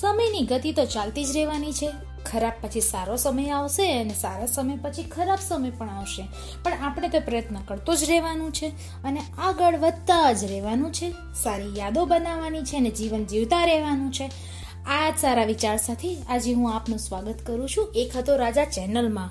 સમયની ગતિ તો ચાલતી જ રહેવાની છે. ખરાબ પછી સારો સમય આવશે અને સારા સમય પછી ખરાબ સમય પણ આવશે. પણ આપણે તો પ્રયત્ન કરતો જ રહેવાનું છે અને આગળ વધતા જ રહેવાનું છે. સારી યાદો બનાવવાની છે અને જીવન જીવતા રહેવાનું છે. આ જ સારા વિચાર સાથે આજે હું આપનું સ્વાગત કરું છું એક હતો રાજા ચેનલમાં.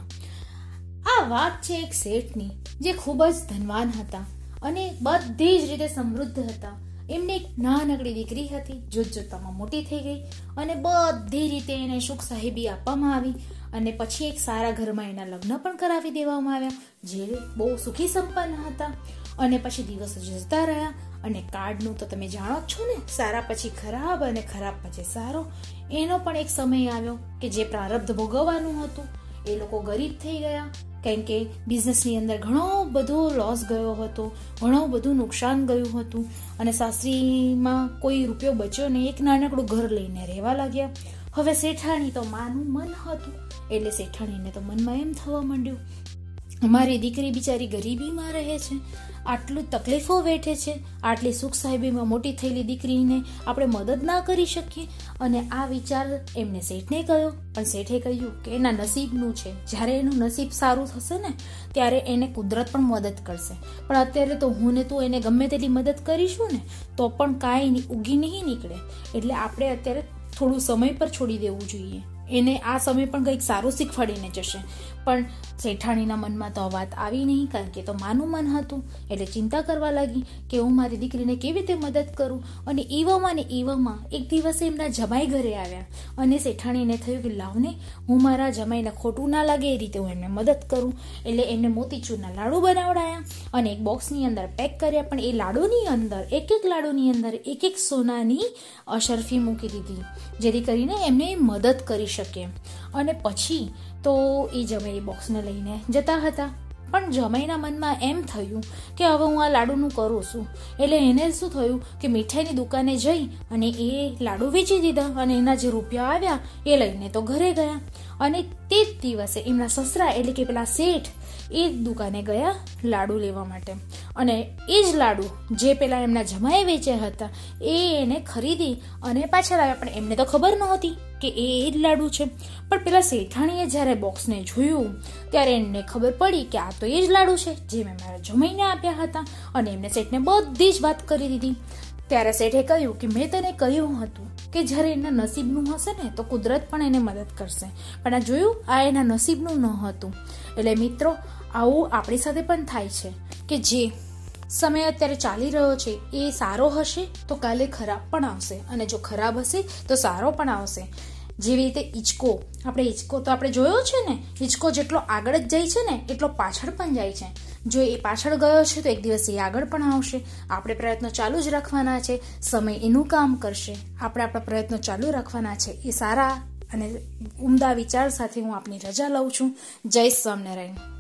આ વાત છે એક શેઠની, જે ખૂબ જ ધનવાન હતા અને બધી જ રીતે સમૃદ્ધ હતા. એમને એક નાનકડી દીકરી હતી જોત જોતામાં મોટી થઈ ગઈ અને બધી રીતે એને સુખ સાહેબી આપવામાં આવી અને પછી એક સારા ઘરમાં એના લગ્ન પણ કરાવી દેવામાં આવ્યા, જે બહુ સુખી સંપન્ન હતા. અને પછી દિવસો જતા રહ્યા અને કાર્ડનું તો તમે જાણો જ છો ને, સારા પછી ખરાબ અને ખરાબ પછી સારો. એનો પણ એક સમય આવ્યો કે જે પ્રારબ્ધ ભોગવવાનું હતું. એ લોકો ગરીબ થઈ ગયા. કેમ કે બિઝનેસની અંદર ઘણો બધો લોસ ગયો હતો, ઘણો બધું નુકસાન ગયું હતું. અને સાસરીમાં કોઈ રૂપિયો બચ્યો નહીં, એક નાનકડું ઘર લઈને રહેવા લાગ્યા. હવે શેઠાણી તો માનું મન હતું. એટલે શેઠાણીને તો મનમાં એમ થવા માંડ્યું અમારી દીકરી બિચારી ગરીબીમાં રહે છે, આટલું તકલીફો વેઠે છે, આટલી સુખ સાહેબીમાં મોટી થયેલી દીકરીને આપણે મદદ ના કરી શકીએ. અને આ વિચાર એમને શેઠને કહ્યો પણ શેઠે કહ્યું કે એના નસીબનું છે. જ્યારે એનું નસીબ સારું થશે ને, ત્યારે એને કુદરત પણ મદદ કરશે. પણ અત્યારે તો હું ને તું એને ગમે તેટલી મદદ કરીશું ને, તો પણ કાંઈ ઉગી નહીં નીકળે. એટલે આપણે અત્યારે થોડું સમય પર છોડી દેવું જોઈએ. એને આ સમય પણ કંઈક સારું શીખવાડીને જશે. પણ શેઠાણીના મનમાં તો વાત આવી નહીં, કારણ કે તો માનું મન હતું. એટલે ચિંતા કરવા લાગી કે હું મારી દીકરીને કેવી રીતે મદદ કરું? અને એવામાં ને એવામાં એક દિવસે એમના જમાઈ ઘરે આવ્યા. અને શેઠાણીને થયું કે લાવને, હું મારા જમાઈને ખોટું ના લાગે એ રીતે હું એમને મદદ કરું. એટલે એમને મોતીચૂરના લાડુ બનાવડાયા અને એક બોક્સની અંદર પેક કર્યા. પણ એ લાડુની અંદર, એક એક લાડુની અંદર એક એક સોનાની અશરફી મૂકી દીધી. જેથી કરીને એમને મદદ કરી શકે અને પછી તો એ જમાઈ બોક્સને લઈને જતા હતા. પણ જમાઈના મનમાં એમ થયું કે હવે હું આ લાડુનું કરું છું. એટલે એને શું થયું કે મીઠાઈની દુકાને જઈ અને એ લાડુ વેચી દીધા અને એના જે રૂપિયા આવ્યા એ લઈને તો ઘરે ગયા. અને તે જ દિવસે એમના સસરા એટલે કે પેલા શેઠ એ દુકાને ગયા લાડુ લેવા માટે. અને એ જ લાડુ જે પેલા એમના જમાએ વેચ્યા હતા, એ એને ખરીદી અને પાછા લાવ્યા. પણ એમને તો ખબર નહોતી કે એ એ જ લાડુ છે. પણ પેલા શેઠાણીએ જ્યારે બોક્સને જોયું, ત્યારે એમને ખબર પડી કે આ તો એ જ લાડુ છે જે મેં મારા જમાઈને આપ્યા હતા અને એમને શેઠને બધી જ વાત કરી દીધી. ત્યારે શેઠે કહ્યું કે મેં તને કહ્યું હતું કે જ્યારે એના નસીબનું હશે ને, તો કુદરત પણ એને મદદ કરશે. પણ આ જોયું, આ એના નસીબનું ન હતું. એટલે મિત્રો, આવું આપણી સાથે પણ થાય છે. કે જે સમય અત્યારે ચાલી રહ્યો છે, એ સારો હશે તો કાલે ખરાબ પણ આવશે. અને જો ખરાબ હશે તો સારો પણ આવશે. જેવી રીતે હિંચકો આપણે હિંચકો તો આપણે જોયો છે ને હિંચકો જેટલો આગળ જ જાય છે ને, એટલો પાછળ પણ જાય છે. જો એ પાછળ ગયો છે તો એક દિવસ એ આગળ પણ આવશે. આપણે પ્રયત્નો ચાલુ જ રાખવાના છે. સમય એનું કામ કરશે. આપણે આપણા પ્રયત્નો ચાલુ રાખવાના છે. એ સારા અને ઉમદા વિચાર સાથે હું આપની રજા લઉં છું. જય સ્વામિનારાયણ.